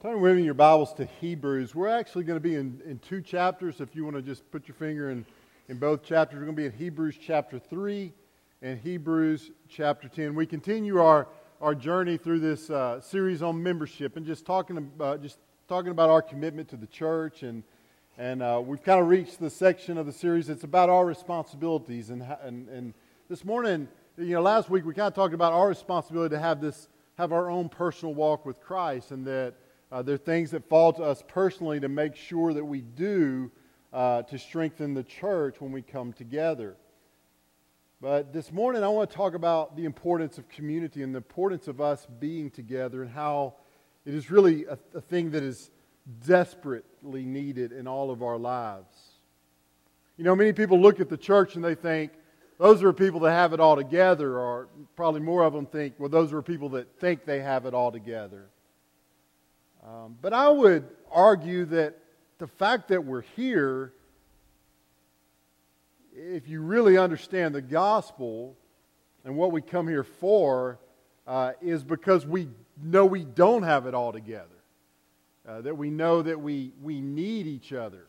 Turn with me your Bibles to Hebrews. We're actually going to be in, in two chapters. If you want to just put your finger in, in both chapters, we're going to be in Hebrews chapter 3 and Hebrews chapter 10. We continue our, our journey through this uh, series on membership and just talking, about, just talking about our commitment to the church. And, and uh, we've kind of reached the section of the series that's about our responsibilities. And, and, and this morning, you know, last week we kind of talked about our responsibility to have this, have our own personal walk with Christ and that uh, there are things that fall to us personally to make sure that we do uh, to strengthen the church when we come together. But this morning, I want to talk about the importance of community and the importance of us being together and how it is really a, a thing that is desperately needed in all of our lives. You know, many people look at the church and they think, those are people that have it all together, or probably more of them think, well, those are people that think they have it all together. Um, but I would argue that the fact that we're here, if you really understand the gospel and what we come here for, uh, is because we know we don't have it all together. Uh, that we know that we, we need each other.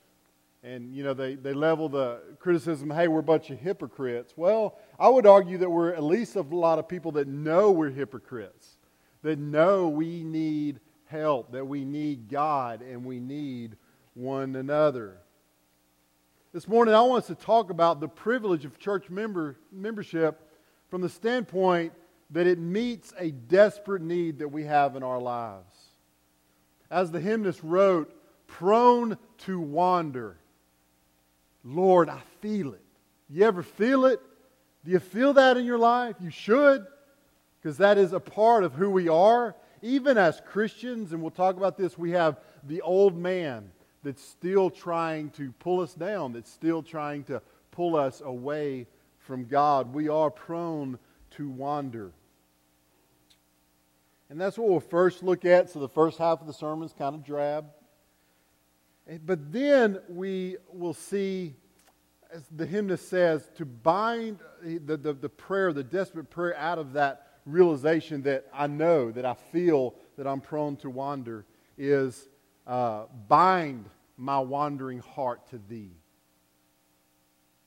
And, you know, they, they level the criticism, hey, we're a bunch of hypocrites. Well, I would argue that we're at least a lot of people that know we're hypocrites, that know we need help, that we need God and we need one another. This morning, I want us to talk about the privilege of church member, membership from the standpoint that it meets a desperate need that we have in our lives. As the hymnist wrote, prone to wander. Lord, I feel it. You ever feel it? Do you feel that in your life? You should, because that is a part of who we are even as Christians, and we'll talk about this, we have the old man that's still trying to pull us down, that's still trying to pull us away from God. We are prone to wander. And that's what we'll first look at. So the first half of the sermon is kind of drab. Eh, but then we will see, as the hymnist says, to bind eh, the, the, the prayer, the desperate prayer out of that realization that I know, that I feel that I'm prone to wander is uh, bind my wandering heart to thee.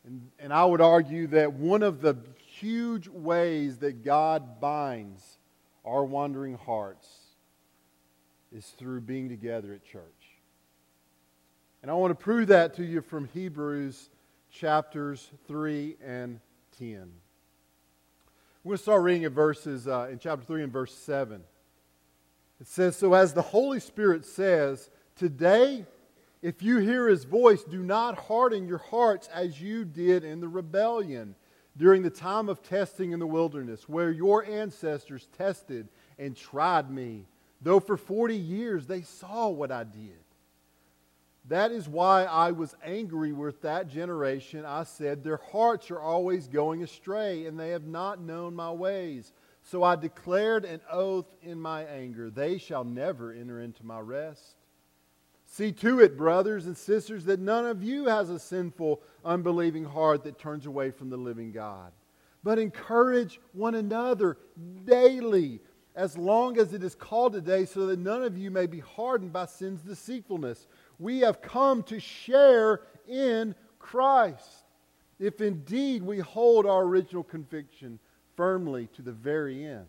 And, and I would argue that one of the huge ways that God binds our wandering hearts is through being together at church. And I want to prove that to you from Hebrews chapters 3 and 10. We're going to start reading at verses uh, in chapter 3 and verse 7. It says, So as the Holy Spirit says, Today, if you hear his voice, do not harden your hearts as you did in the rebellion during the time of testing in the wilderness, where your ancestors tested and tried me, though for 40 years they saw what I did. That is why I was angry with that generation. I said, Their hearts are always going astray, and they have not known my ways. So I declared an oath in my anger They shall never enter into my rest. See to it, brothers and sisters, that none of you has a sinful, unbelieving heart that turns away from the living God. But encourage one another daily, as long as it is called today, so that none of you may be hardened by sin's deceitfulness we have come to share in Christ. If indeed we hold our original conviction firmly to the very end.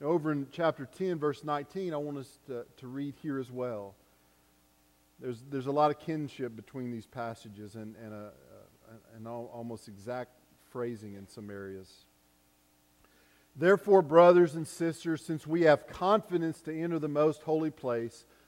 Over in chapter 10, verse 19, I want us to, to read here as well. There's, there's a lot of kinship between these passages and, and, a, a, and almost exact phrasing in some areas. Therefore, brothers and sisters, since we have confidence to enter the most holy place,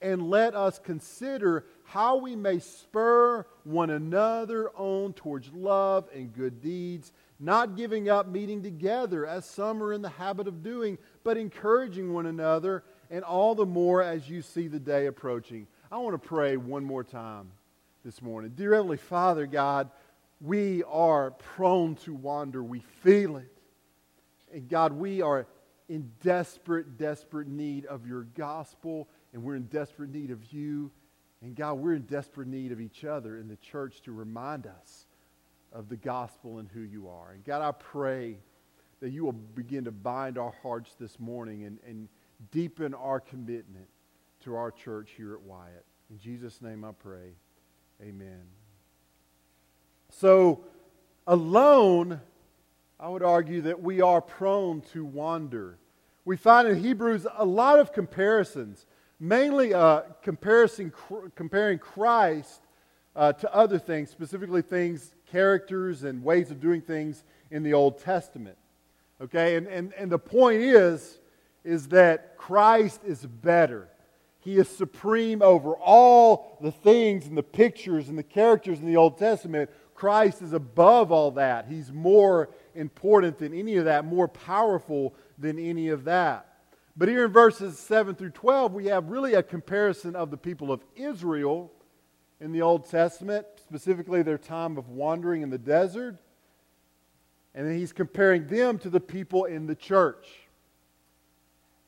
and let us consider how we may spur one another on towards love and good deeds, not giving up meeting together as some are in the habit of doing, but encouraging one another, and all the more as you see the day approaching. I want to pray one more time this morning. Dear Heavenly Father, God, we are prone to wander. We feel it. And God, we are in desperate, desperate need of your gospel, and we're in desperate need of you. And God, we're in desperate need of each other in the church to remind us of the gospel and who you are. And God, I pray that you will begin to bind our hearts this morning and, and deepen our commitment to our church here at Wyatt. In Jesus' name I pray. Amen. So, alone, I would argue that we are prone to wander. We find in Hebrews a lot of comparisons, mainly uh, comparison, cr- comparing Christ uh, to other things, specifically things, characters, and ways of doing things in the Old Testament. Okay, and, and, and the point is, is that Christ is better. He is supreme over all the things and the pictures and the characters in the Old Testament. Christ is above all that. He's more important than any of that, more powerful than any of that. But here in verses 7 through 12, we have really a comparison of the people of Israel in the Old Testament, specifically their time of wandering in the desert. And then he's comparing them to the people in the church.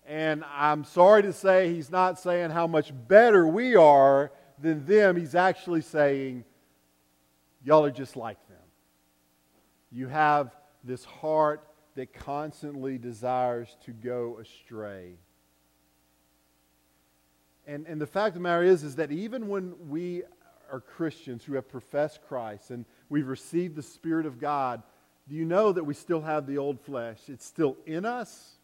And I'm sorry to say, he's not saying how much better we are than them. He's actually saying, y'all are just like them. You have this heart that constantly desires to go astray. And, and the fact of the matter is, is that even when we are Christians who have professed Christ and we've received the Spirit of God, do you know that we still have the old flesh? It's still in us.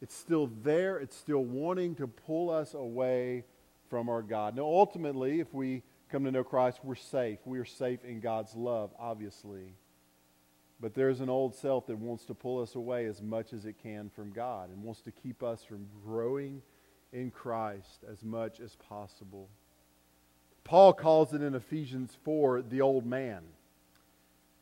It's still there. It's still wanting to pull us away from our God. Now, ultimately, if we come to know Christ, we're safe. We are safe in God's love, obviously. But there's an old self that wants to pull us away as much as it can from God and wants to keep us from growing in Christ as much as possible. Paul calls it in Ephesians 4 the old man.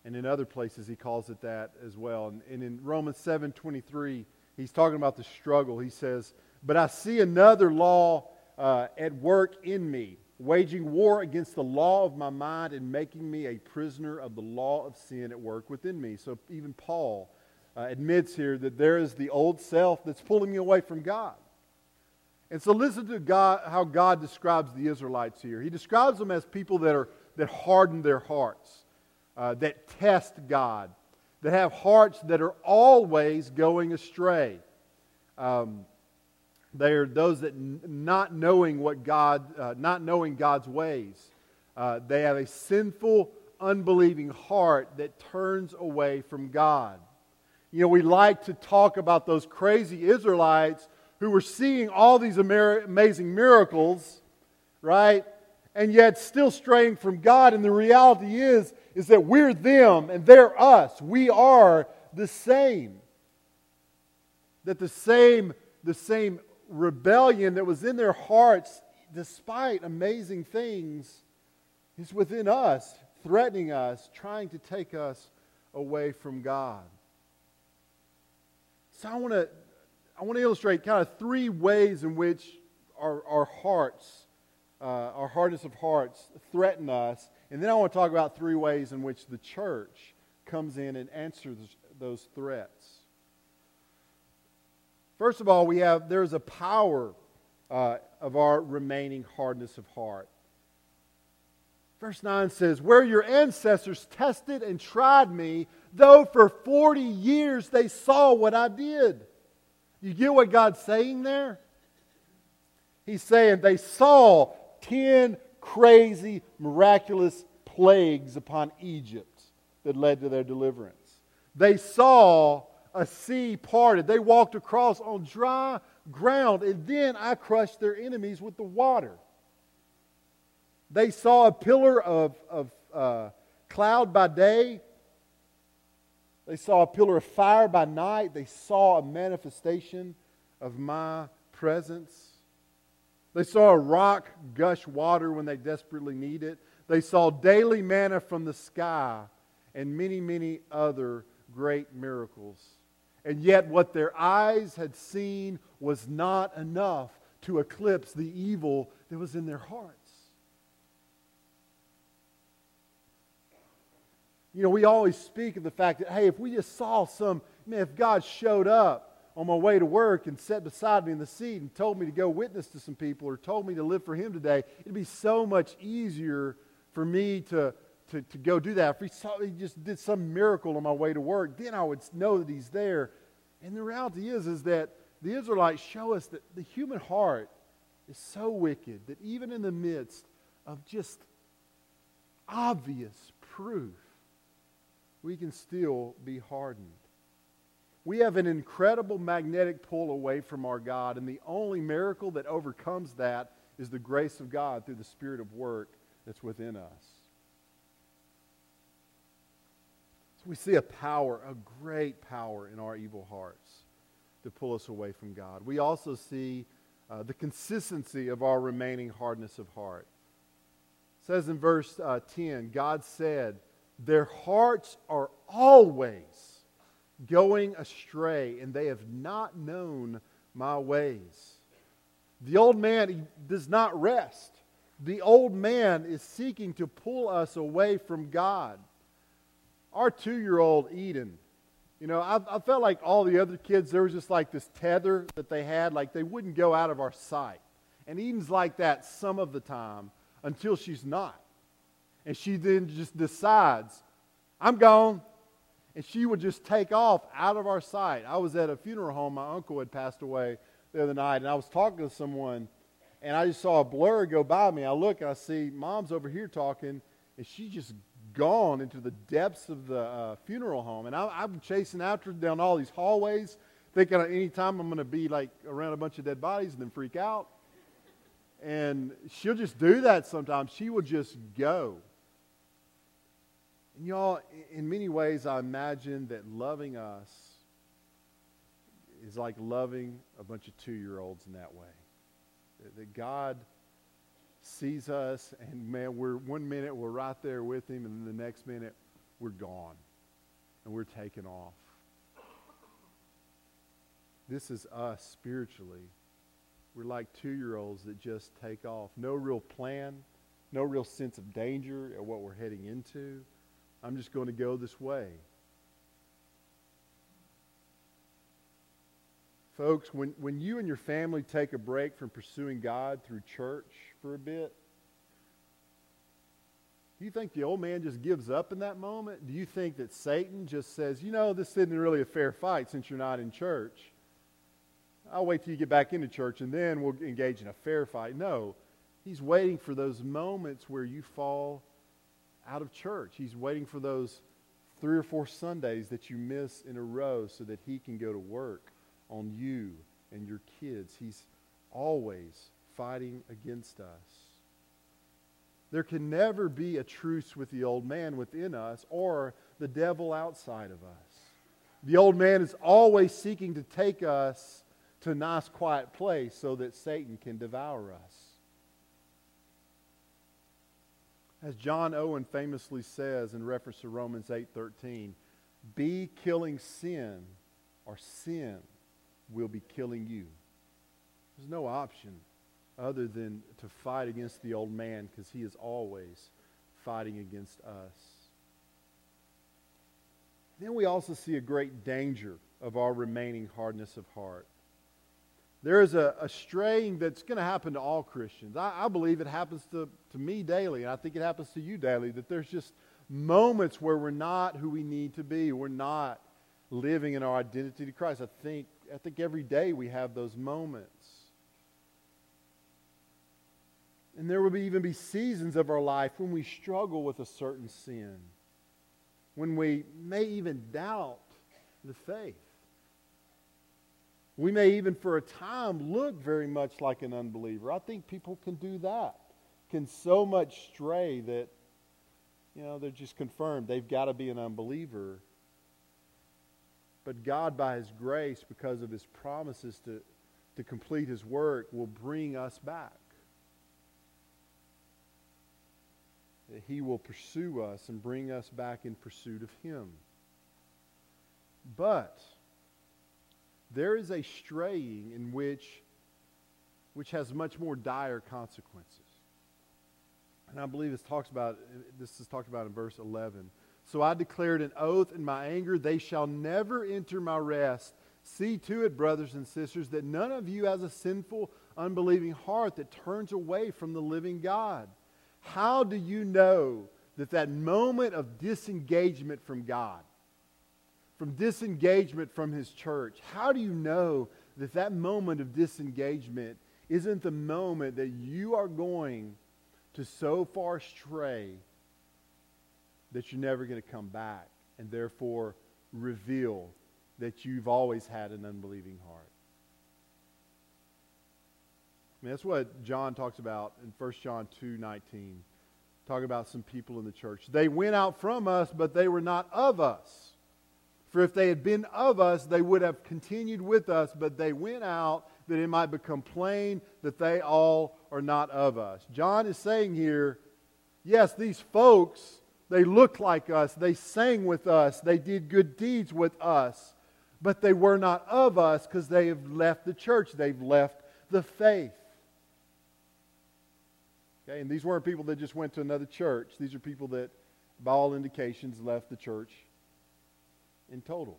And in other places, he calls it that as well. And, and in Romans 7 23, he's talking about the struggle. He says, But I see another law uh, at work in me, waging war against the law of my mind and making me a prisoner of the law of sin at work within me. So even Paul uh, admits here that there is the old self that's pulling me away from God. And so listen to God, how God describes the Israelites here. He describes them as people that, are, that harden their hearts uh, that test God, that have hearts that are always going astray. Um, they are those that not knowing what God, uh, not knowing God's ways. Uh, they have a sinful, unbelieving heart that turns away from God. You know, we like to talk about those crazy Israelites who were seeing all these amazing miracles, right? And yet still straying from God. And the reality is, is that we're them and they're us. We are the same. That the same, the same rebellion that was in their hearts, despite amazing things, is within us, threatening us, trying to take us away from God. So I want to I want to illustrate kind of three ways in which our, our hearts, uh, our hardness of hearts, threaten us and then I want to talk about three ways in which the church comes in and answers those threats. First of all, we have there's a power uh, of our remaining hardness of heart. Verse 9 says, Where your ancestors tested and tried me, though for 40 years they saw what I did. You get what God's saying there? He's saying they saw 10 crazy, miraculous plagues upon Egypt that led to their deliverance. They saw a sea parted. They walked across on dry ground, and then I crushed their enemies with the water. They saw a pillar of, of uh, cloud by day. They saw a pillar of fire by night. They saw a manifestation of my presence. They saw a rock gush water when they desperately need it. They saw daily manna from the sky and many, many other great miracles. And yet, what their eyes had seen was not enough to eclipse the evil that was in their hearts. You know, we always speak of the fact that, hey, if we just saw some, I man, if God showed up on my way to work and sat beside me in the seat and told me to go witness to some people or told me to live for Him today, it'd be so much easier for me to, to, to go do that. If he, saw, he just did some miracle on my way to work, then I would know that He's there. And the reality is, is that the Israelites show us that the human heart is so wicked that even in the midst of just obvious proof, we can still be hardened. We have an incredible magnetic pull away from our God, and the only miracle that overcomes that is the grace of God through the Spirit of work that's within us. So we see a power, a great power in our evil hearts to pull us away from God. We also see uh, the consistency of our remaining hardness of heart. It says in verse uh, 10, God said, Their hearts are always going astray, and they have not known my ways. The old man does not rest. The old man is seeking to pull us away from God. Our two year old Eden, you know, I, I, felt like all the other kids, there was just like this tether that they had, like they wouldn't go out of our sight. And Eden's like that some of the time until she's not. And she then just decides, I'm gone. And she would just take off out of our sight. I was at a funeral home. My uncle had passed away the other night, and I was talking to someone, and I just saw a blur go by me. I look, and I see mom's over here talking, and she just gone into the depths of the uh, funeral home. And I, am chasing after down all these hallways, thinking any time I'm going to be like around a bunch of dead bodies and then freak out. And she'll just do that sometimes. She will just go. And y'all, in many ways, I imagine that loving us is like loving a bunch of two year olds in that way. That God sees us, and man, we're one minute we're right there with him, and the next minute we're gone and we're taken off. This is us spiritually. We're like two year olds that just take off. No real plan, no real sense of danger or what we're heading into. I'm just going to go this way. Folks, when, when you and your family take a break from pursuing God through church for a bit, do you think the old man just gives up in that moment? Do you think that Satan just says, you know, this isn't really a fair fight since you're not in church? I'll wait till you get back into church and then we'll engage in a fair fight. No, he's waiting for those moments where you fall out of church. He's waiting for those three or four Sundays that you miss in a row so that he can go to work on you and your kids. He's always fighting against us. There can never be a truce with the old man within us or the devil outside of us. The old man is always seeking to take us to a nice quiet place so that Satan can devour us. As John Owen famously says in reference to Romans 8:13, be killing sin or sin will be killing you. There's no option other than to fight against the old man because he is always fighting against us. Then we also see a great danger of our remaining hardness of heart. There is a, a straying that's going to happen to all Christians. I, I believe it happens to, to me daily, and I think it happens to you daily, that there's just moments where we're not who we need to be. We're not living in our identity to Christ. I think I think every day we have those moments. And there will be, even be seasons of our life when we struggle with a certain sin, when we may even doubt the faith. We may even for a time look very much like an unbeliever. I think people can do that, can so much stray that, you know, they're just confirmed they've got to be an unbeliever. But God, by His grace, because of His promises to, to complete His work, will bring us back. He will pursue us and bring us back in pursuit of Him. But there is a straying in which, which has much more dire consequences. And I believe this talks about this is talked about in verse 11. So I declared an oath in my anger, they shall never enter my rest. See to it, brothers and sisters, that none of you has a sinful, unbelieving heart that turns away from the living God. How do you know that that moment of disengagement from God, from disengagement from His church, how do you know that that moment of disengagement isn't the moment that you are going to so far stray that you're never going to come back and therefore reveal that you've always had an unbelieving heart? I mean, that's what John talks about in 1 John 2 19 talk about some people in the church. They went out from us, but they were not of us. For if they had been of us, they would have continued with us, but they went out that it might become plain that they all are not of us. John is saying here, yes, these folks, they looked like us, they sang with us, they did good deeds with us, but they were not of us because they have left the church, they've left the faith. Okay, and these weren't people that just went to another church. These are people that, by all indications, left the church in total.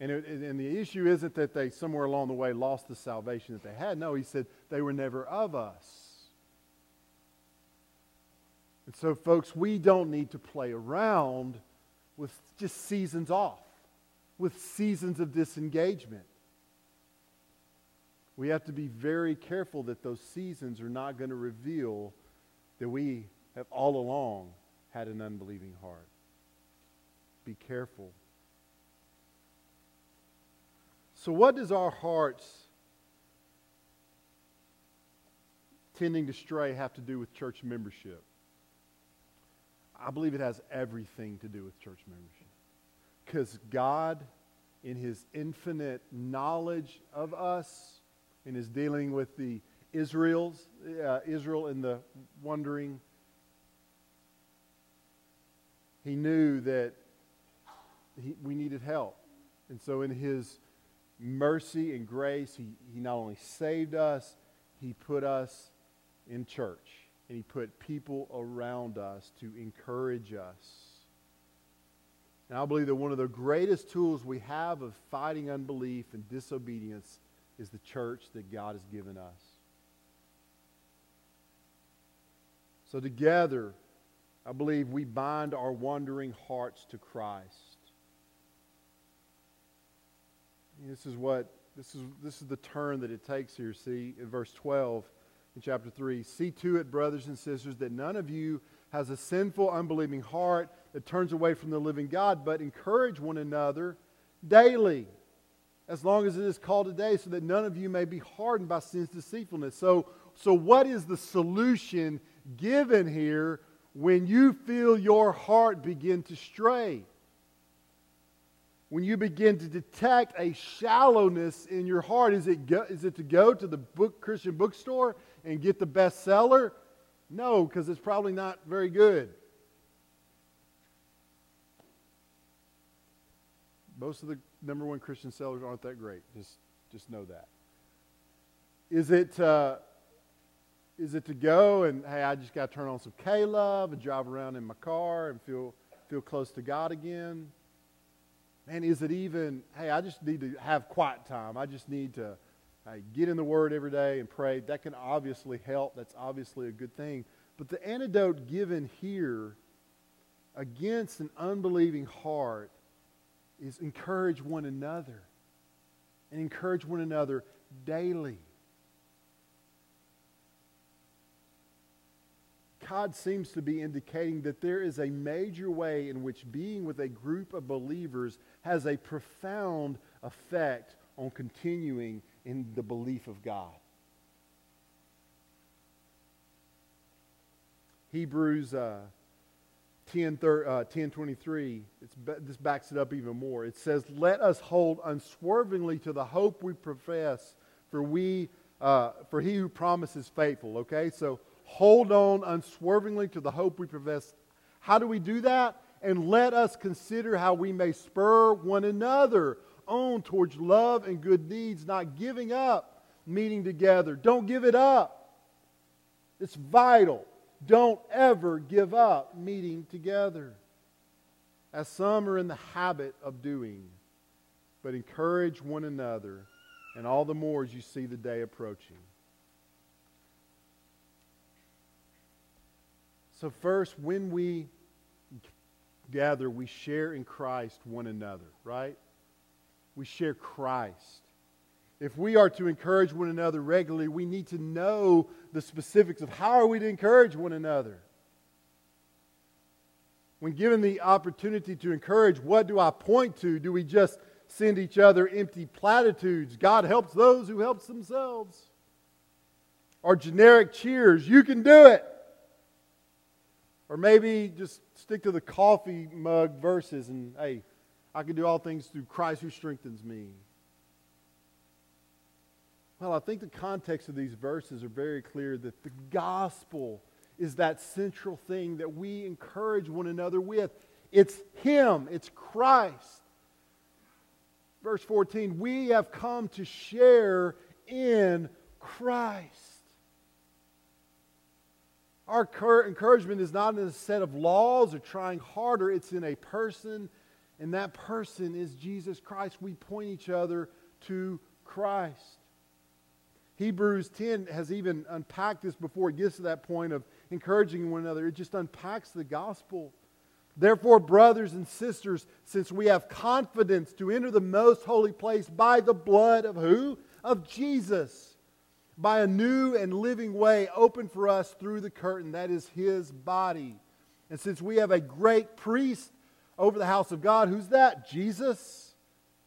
And, it, and the issue isn't that they somewhere along the way lost the salvation that they had. No, he said they were never of us. And so, folks, we don't need to play around with just seasons off, with seasons of disengagement we have to be very careful that those seasons are not going to reveal that we have all along had an unbelieving heart. Be careful. So, what does our hearts tending to stray have to do with church membership? I believe it has everything to do with church membership. Because God, in His infinite knowledge of us, in his dealing with the Israel's, uh, Israel in the wandering. He knew that he, we needed help. And so, in his mercy and grace, he, he not only saved us, he put us in church. And he put people around us to encourage us. And I believe that one of the greatest tools we have of fighting unbelief and disobedience is the church that God has given us. So, together, I believe we bind our wandering hearts to Christ. This is what this is this is the turn that it takes here. See in verse 12 in chapter 3. See to it, brothers and sisters, that none of you has a sinful, unbelieving heart that turns away from the living God, but encourage one another daily as long as it is called today, so that none of you may be hardened by sin's deceitfulness. So, so what is the solution given here when you feel your heart begin to stray? When you begin to detect a shallowness in your heart, is it, go, is it to go to the book, Christian bookstore and get the bestseller? No, because it's probably not very good. Most of the number one Christian sellers aren't that great. Just, just know that. Is it, uh, is it to go and, hey, I just got to turn on some K Love and drive around in my car and feel, feel close to God again? Man, is it even, hey, I just need to have quiet time. I just need to hey, get in the Word every day and pray. That can obviously help. That's obviously a good thing. But the antidote given here against an unbelieving heart is encourage one another and encourage one another daily. God seems to be indicating that there is a major way in which being with a group of believers has a profound effect on continuing in the belief of God. Hebrews uh, 10, uh, 10 23, it's, this backs it up even more. It says, Let us hold unswervingly to the hope we profess, for, we, uh, for he who promises faithful. Okay, so hold on unswervingly to the hope we profess. How do we do that? and let us consider how we may spur one another on towards love and good deeds, not giving up meeting together. Don't give it up. It's vital. Don't ever give up meeting together, as some are in the habit of doing, but encourage one another, and all the more as you see the day approaching. So, first, when we gather, we share in Christ one another, right? We share Christ. If we are to encourage one another regularly, we need to know the specifics of how are we to encourage one another. When given the opportunity to encourage, what do I point to? Do we just send each other empty platitudes? God helps those who helps themselves. Or generic cheers, you can do it. Or maybe just stick to the coffee mug verses and, hey, I can do all things through Christ who strengthens me. Well, I think the context of these verses are very clear that the gospel is that central thing that we encourage one another with. It's Him, it's Christ. Verse 14, we have come to share in Christ. Our encouragement is not in a set of laws or trying harder, it's in a person, and that person is Jesus Christ. We point each other to Christ. Hebrews 10 has even unpacked this before it gets to that point of encouraging one another. It just unpacks the gospel. Therefore, brothers and sisters, since we have confidence to enter the most holy place by the blood of who? Of Jesus by a new and living way opened for us through the curtain, that is his body. And since we have a great priest over the house of God, who's that? Jesus,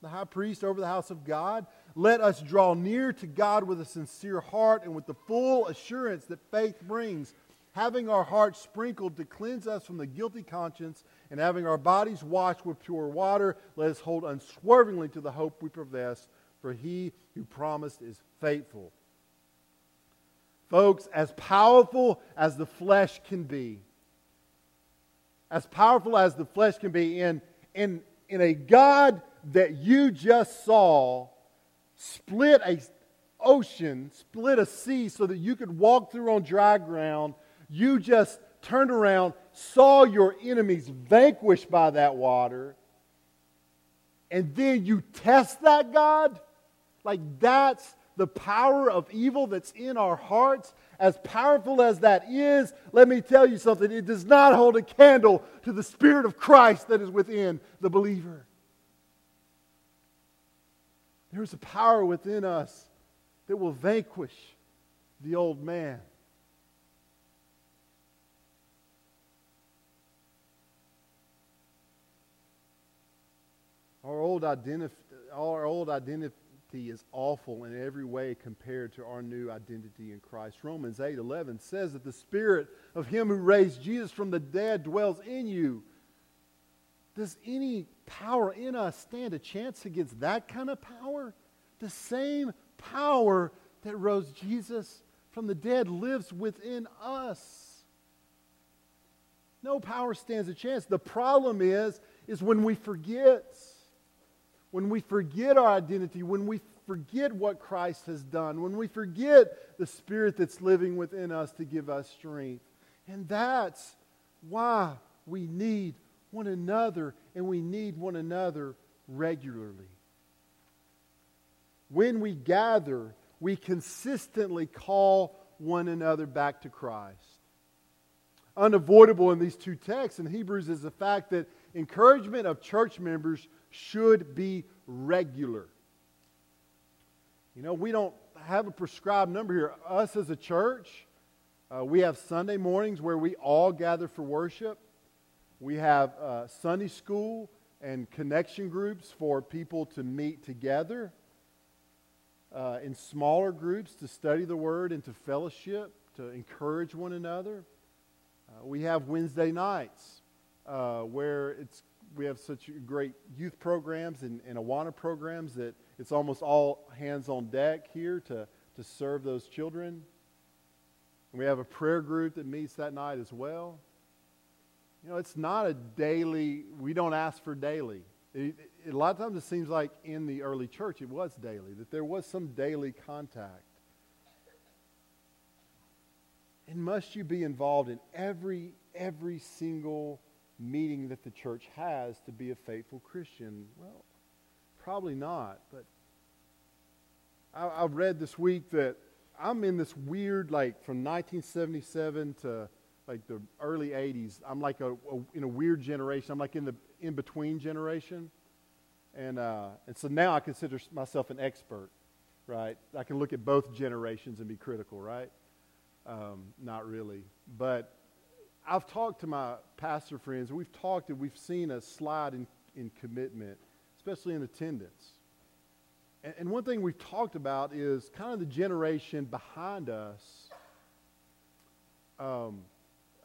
the high priest over the house of God. Let us draw near to God with a sincere heart and with the full assurance that faith brings, having our hearts sprinkled to cleanse us from the guilty conscience, and having our bodies washed with pure water, let us hold unswervingly to the hope we profess, for he who promised is faithful. Folks, as powerful as the flesh can be, as powerful as the flesh can be, in, in, in a God that you just saw split a ocean, split a sea so that you could walk through on dry ground, you just turned around, saw your enemies vanquished by that water, and then you test that God? Like that's the power of evil that's in our hearts, as powerful as that is, let me tell you something. It does not hold a candle to the Spirit of Christ that is within the believer. There's a power within us that will vanquish the old man. Our old, identif- our old identity is awful in every way compared to our new identity in Christ. Romans 8 11 says that the Spirit of Him who raised Jesus from the dead dwells in you. Does any power in us stand a chance against that kind of power? The same power that rose Jesus from the dead lives within us. No power stands a chance. The problem is, is when we forget when we forget our identity, when we forget what Christ has done, when we forget the Spirit that's living within us to give us strength. And that's why we need one another, and we need one another regularly. When we gather, we consistently call one another back to Christ. Unavoidable in these two texts in Hebrews is the fact that encouragement of church members should be regular. You know, we don't have a prescribed number here. Us as a church, uh, we have Sunday mornings where we all gather for worship. We have uh, Sunday school and connection groups for people to meet together uh, in smaller groups to study the Word and to fellowship, to encourage one another. Uh, we have Wednesday nights uh, where it's we have such great youth programs and, and Awana programs that it's almost all hands on deck here to, to serve those children. And we have a prayer group that meets that night as well. You know, it's not a daily, we don't ask for daily. It, it, a lot of times it seems like in the early church it was daily, that there was some daily contact. And must you be involved in every, every single meeting that the church has to be a faithful Christian? Well, probably not. But I, I read this week that I'm in this weird, like from 1977 to like the early 80s. I'm like a, a in a weird generation. I'm like in the in between generation, and uh, and so now I consider myself an expert, right? I can look at both generations and be critical, right? Um, not really, but I've talked to my pastor friends. We've talked and we've seen a slide in, in commitment, especially in attendance. And, and one thing we've talked about is kind of the generation behind us. Um,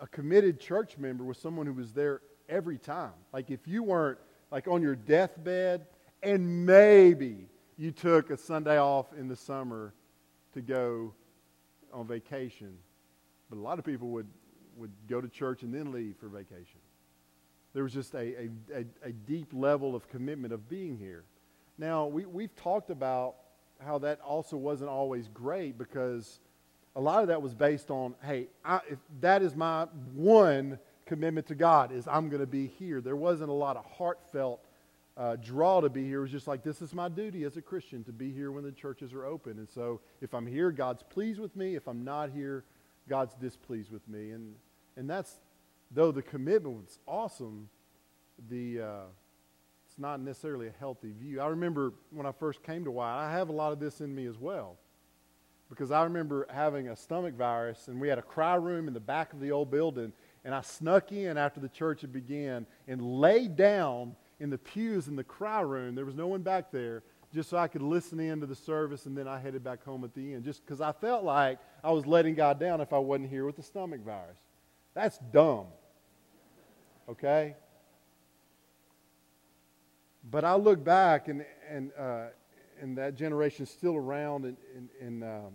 a committed church member was someone who was there every time. Like if you weren't like on your deathbed and maybe you took a Sunday off in the summer to go on vacation, but a lot of people would, would go to church and then leave for vacation. There was just a, a, a, deep level of commitment of being here. Now, we, we've talked about how that also wasn't always great because a lot of that was based on, hey, I, that is my one commitment to God is I'm going to be here. There wasn't a lot of heartfelt uh, draw to be here. It was just like, this is my duty as a Christian to be here when the churches are open. And so if I'm here, God's pleased with me. If I'm not here, God's displeased with me. And, and that's, though the commitment was awesome, the, uh, it's not necessarily a healthy view. I remember when I first came to Wyatt, I have a lot of this in me as well because I remember having a stomach virus, and we had a cry room in the back of the old building, and I snuck in after the church had began and laid down in the pews in the cry room. There was no one back there, just so I could listen in to the service, and then I headed back home at the end, just because I felt like I was letting God down if I wasn't here with the stomach virus. That's dumb. Okay? But I look back, and, and uh, and that generation is still around, and, and, and um,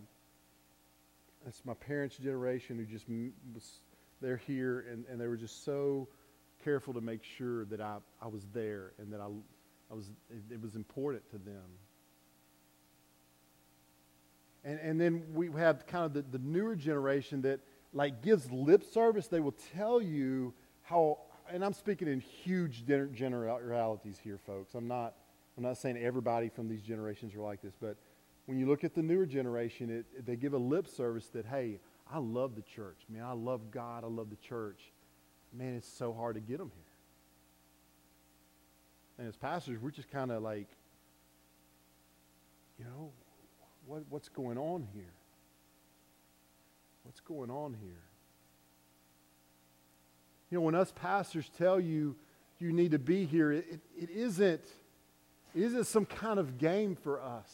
that's my parents' generation who just was, they're here, and, and they were just so careful to make sure that I, I was there and that I, I was, it, it was important to them. And, and then we have kind of the, the newer generation that like gives lip service. They will tell you how, and I'm speaking in huge generalities here, folks. I'm not I'm not saying everybody from these generations are like this, but when you look at the newer generation, it, they give a lip service that, hey, I love the church. Man, I love God. I love the church. Man, it's so hard to get them here. And as pastors, we're just kind of like, you know, what, what's going on here? What's going on here? You know, when us pastors tell you you need to be here, it, it isn't is it some kind of game for us?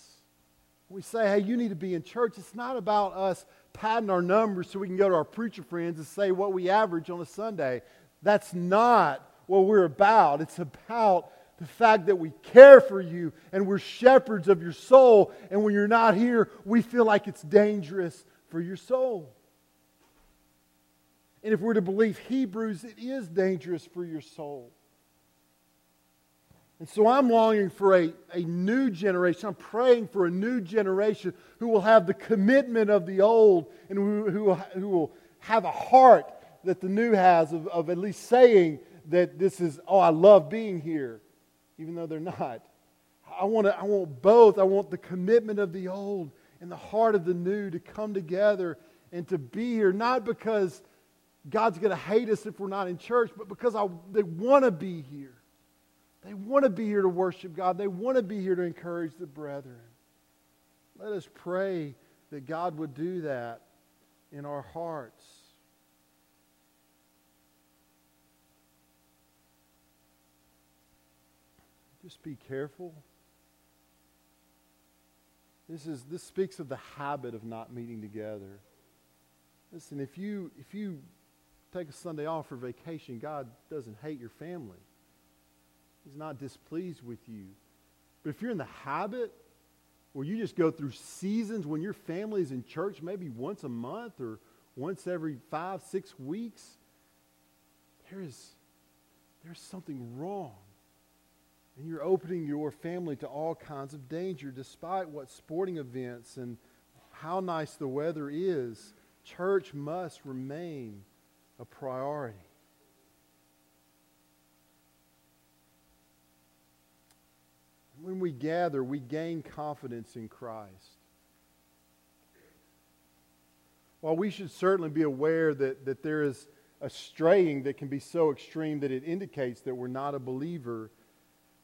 We say, hey, you need to be in church. It's not about us padding our numbers so we can go to our preacher friends and say what we average on a Sunday. That's not what we're about. It's about the fact that we care for you and we're shepherds of your soul. And when you're not here, we feel like it's dangerous for your soul. And if we're to believe Hebrews, it is dangerous for your soul. And so I'm longing for a, a new generation. I'm praying for a new generation who will have the commitment of the old and who, who, who will have a heart that the new has of, of at least saying that this is, oh, I love being here, even though they're not. I want, to, I want both. I want the commitment of the old and the heart of the new to come together and to be here, not because God's going to hate us if we're not in church, but because I, they want to be here. They want to be here to worship God. They want to be here to encourage the brethren. Let us pray that God would do that in our hearts. Just be careful. This, is, this speaks of the habit of not meeting together. Listen, if you, if you take a Sunday off for vacation, God doesn't hate your family. He's not displeased with you. But if you're in the habit where you just go through seasons when your family is in church maybe once a month or once every five, six weeks, there is, there's something wrong. And you're opening your family to all kinds of danger, despite what sporting events and how nice the weather is. Church must remain a priority. When we gather, we gain confidence in Christ. While we should certainly be aware that, that there is a straying that can be so extreme that it indicates that we're not a believer,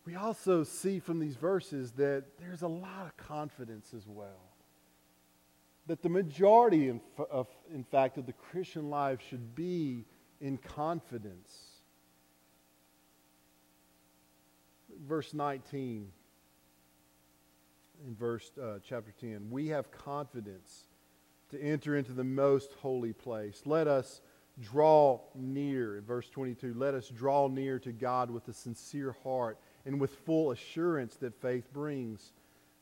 we also see from these verses that there's a lot of confidence as well. That the majority, in, of, in fact, of the Christian life should be in confidence. Verse 19 in verse uh, chapter 10 we have confidence to enter into the most holy place. Let us draw near in verse 22 let us draw near to god with a sincere heart and with full assurance that faith brings.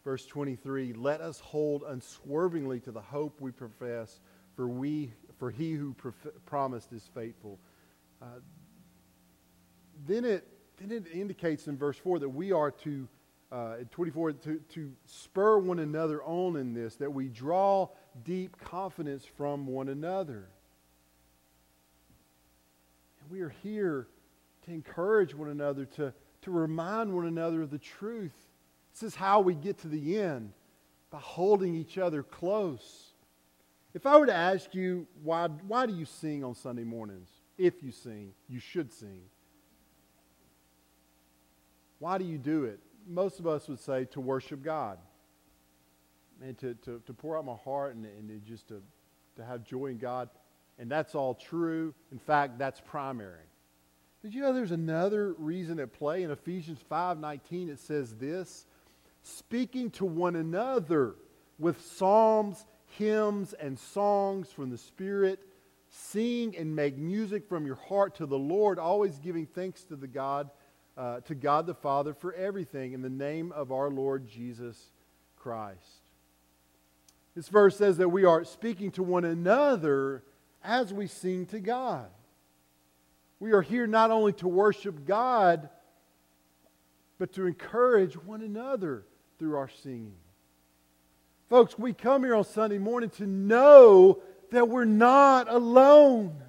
Verse 23 let us hold unswervingly to the hope we profess for we for he who prof- promised is faithful. Uh, then it then it indicates in verse 4 that we are to uh, 24 to, to spur one another on in this, that we draw deep confidence from one another. And we are here to encourage one another, to, to remind one another of the truth. This is how we get to the end, by holding each other close. If I were to ask you, why, why do you sing on Sunday mornings? If you sing, you should sing. Why do you do it? Most of us would say to worship God and to, to, to pour out my heart and, and just to, to have joy in God. And that's all true. In fact, that's primary. Did you know there's another reason at play? In Ephesians 5:19 it says this, speaking to one another with psalms, hymns, and songs from the Spirit, sing and make music from your heart to the Lord, always giving thanks to the God uh, to God the Father for everything in the name of our Lord Jesus Christ. This verse says that we are speaking to one another as we sing to God. We are here not only to worship God, but to encourage one another through our singing. Folks, we come here on Sunday morning to know that we're not alone.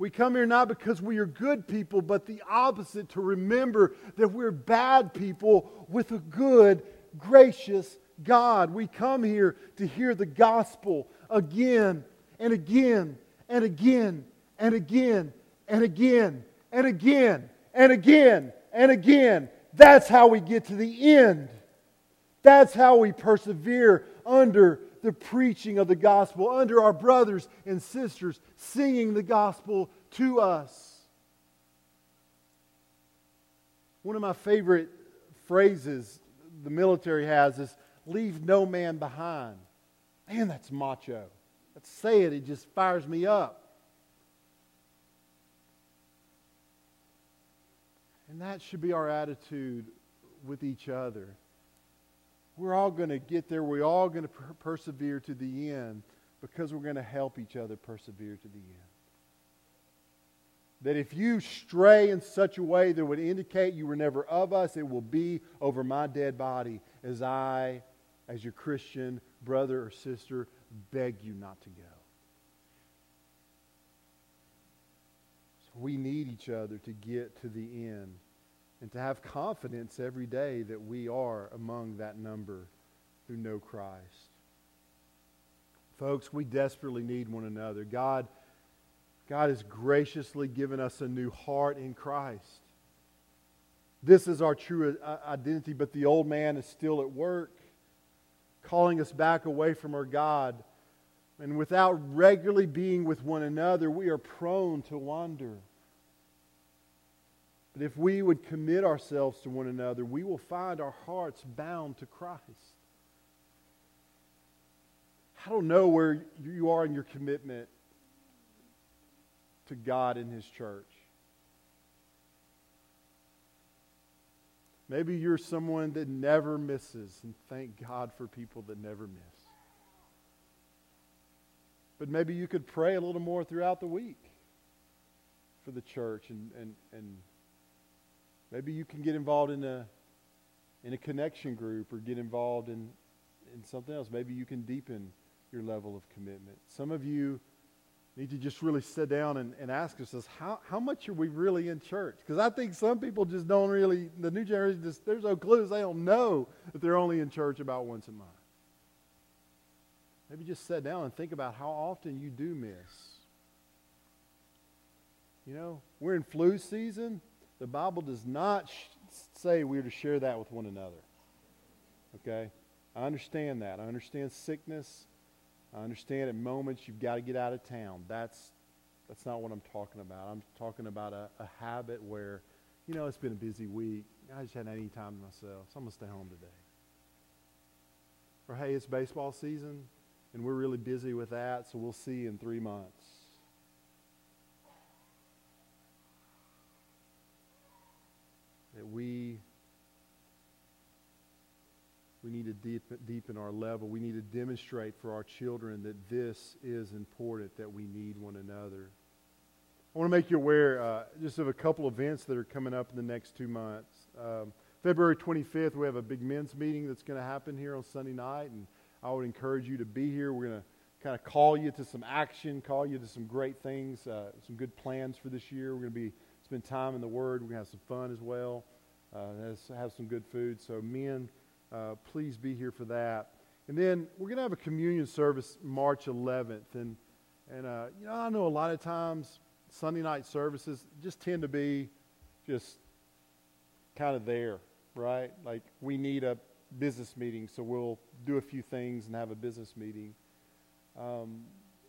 We come here not because we are good people, but the opposite to remember that we're bad people with a good, gracious God. We come here to hear the gospel again and again and again and again and again and again and again and again. That's how we get to the end. That's how we persevere under the preaching of the gospel, under our brothers and sisters singing the gospel to us. One of my favorite phrases the military has is leave no man behind. Man, that's macho. Let's say it, it just fires me up. And that should be our attitude with each other. We're all going to get there. We're all going to per- persevere to the end because we're going to help each other persevere to the end. That if you stray in such a way that would indicate you were never of us, it will be over my dead body as I, as your Christian brother or sister, beg you not to go. So we need each other to get to the end and to have confidence every day that we are among that number who know Christ. Folks, we desperately need one another. God, God has graciously given us a new heart in Christ. This is our true uh, identity, but the old man is still at work, calling us back away from our God. And without regularly being with one another, we are prone to wander. But if we would commit ourselves to one another, we will find our hearts bound to Christ. I don't know where you are in your commitment to God and His church. Maybe you're someone that never misses, and thank God for people that never miss. But maybe you could pray a little more throughout the week. for the church and, and, and maybe you can get involved in a in a connection group or get involved in, in something else. Maybe you can deepen your level of commitment. Some of you need to just really sit down and, and ask yourselves, how, how much are we really in church? Because I think some people just don't really, the new generation, just, there's no clues. They don't know that they're only in church about once a month. Maybe just sit down and think about how often you do miss. You know, we're in flu season. The Bible does not sh- say we're to share that with one another. Okay? I understand that. I understand sickness. I understand at moments you've got to get out of town. That's, that's not what I'm talking about. I'm talking about a, a habit where, you know, it's been a busy week. I just hadn't any time to myself, so I'm going to stay home today. Or, hey, it's baseball season, and we're really busy with that, so we'll see you in three months. That we we need to deepen, deepen our level. We need to demonstrate for our children that this is important, that we need one another. I want to make you aware uh, just of a couple events that are coming up in the next two months. Um, February 25th, we have a big men's meeting that's going to happen here on Sunday night, and I would encourage you to be here. We're going to kind of call you to some action, call you to some great things, uh, some good plans for this year. We're going to be spend time in the Word. We're going to have some fun as well. Uh, have some good food. So, men, uh, please be here for that. And then we're going to have a communion service March 11th. And, and uh, you know, I know a lot of times Sunday night services just tend to be just kind of there, right? Like we need a business meeting, so we'll do a few things and have a business meeting. Um,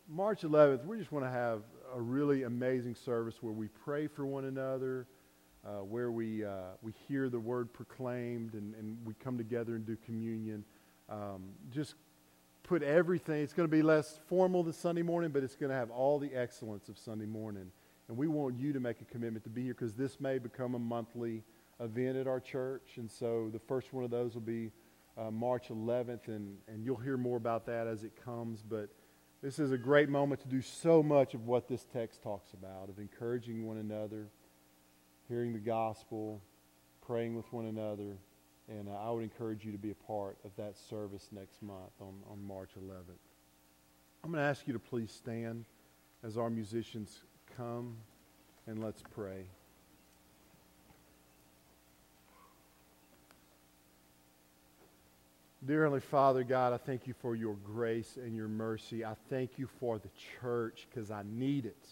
March 11th, we just want to have a really amazing service where we pray for one another, uh, where we, uh, we hear the word proclaimed and, and we come together and do communion. Um, just put everything, it's going to be less formal than Sunday morning, but it's going to have all the excellence of Sunday morning. And we want you to make a commitment to be here because this may become a monthly event at our church. And so the first one of those will be uh, March 11th, and, and you'll hear more about that as it comes. But this is a great moment to do so much of what this text talks about, of encouraging one another, hearing the gospel, praying with one another. And uh, I would encourage you to be a part of that service next month on, on March 11th. I'm going to ask you to please stand as our musicians come and let's pray. Dear Heavenly Father, God, I thank you for your grace and your mercy. I thank you for the church because I need it.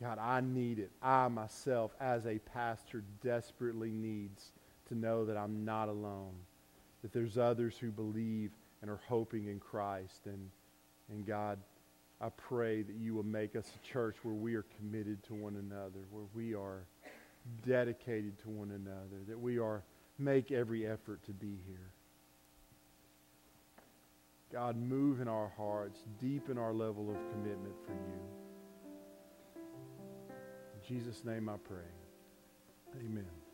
God, I need it. I myself, as a pastor, desperately needs to know that I'm not alone, that there's others who believe and are hoping in Christ. And, and God, I pray that you will make us a church where we are committed to one another, where we are dedicated to one another, that we are make every effort to be here. God, move in our hearts, deepen our level of commitment for you. In Jesus' name I pray. Amen.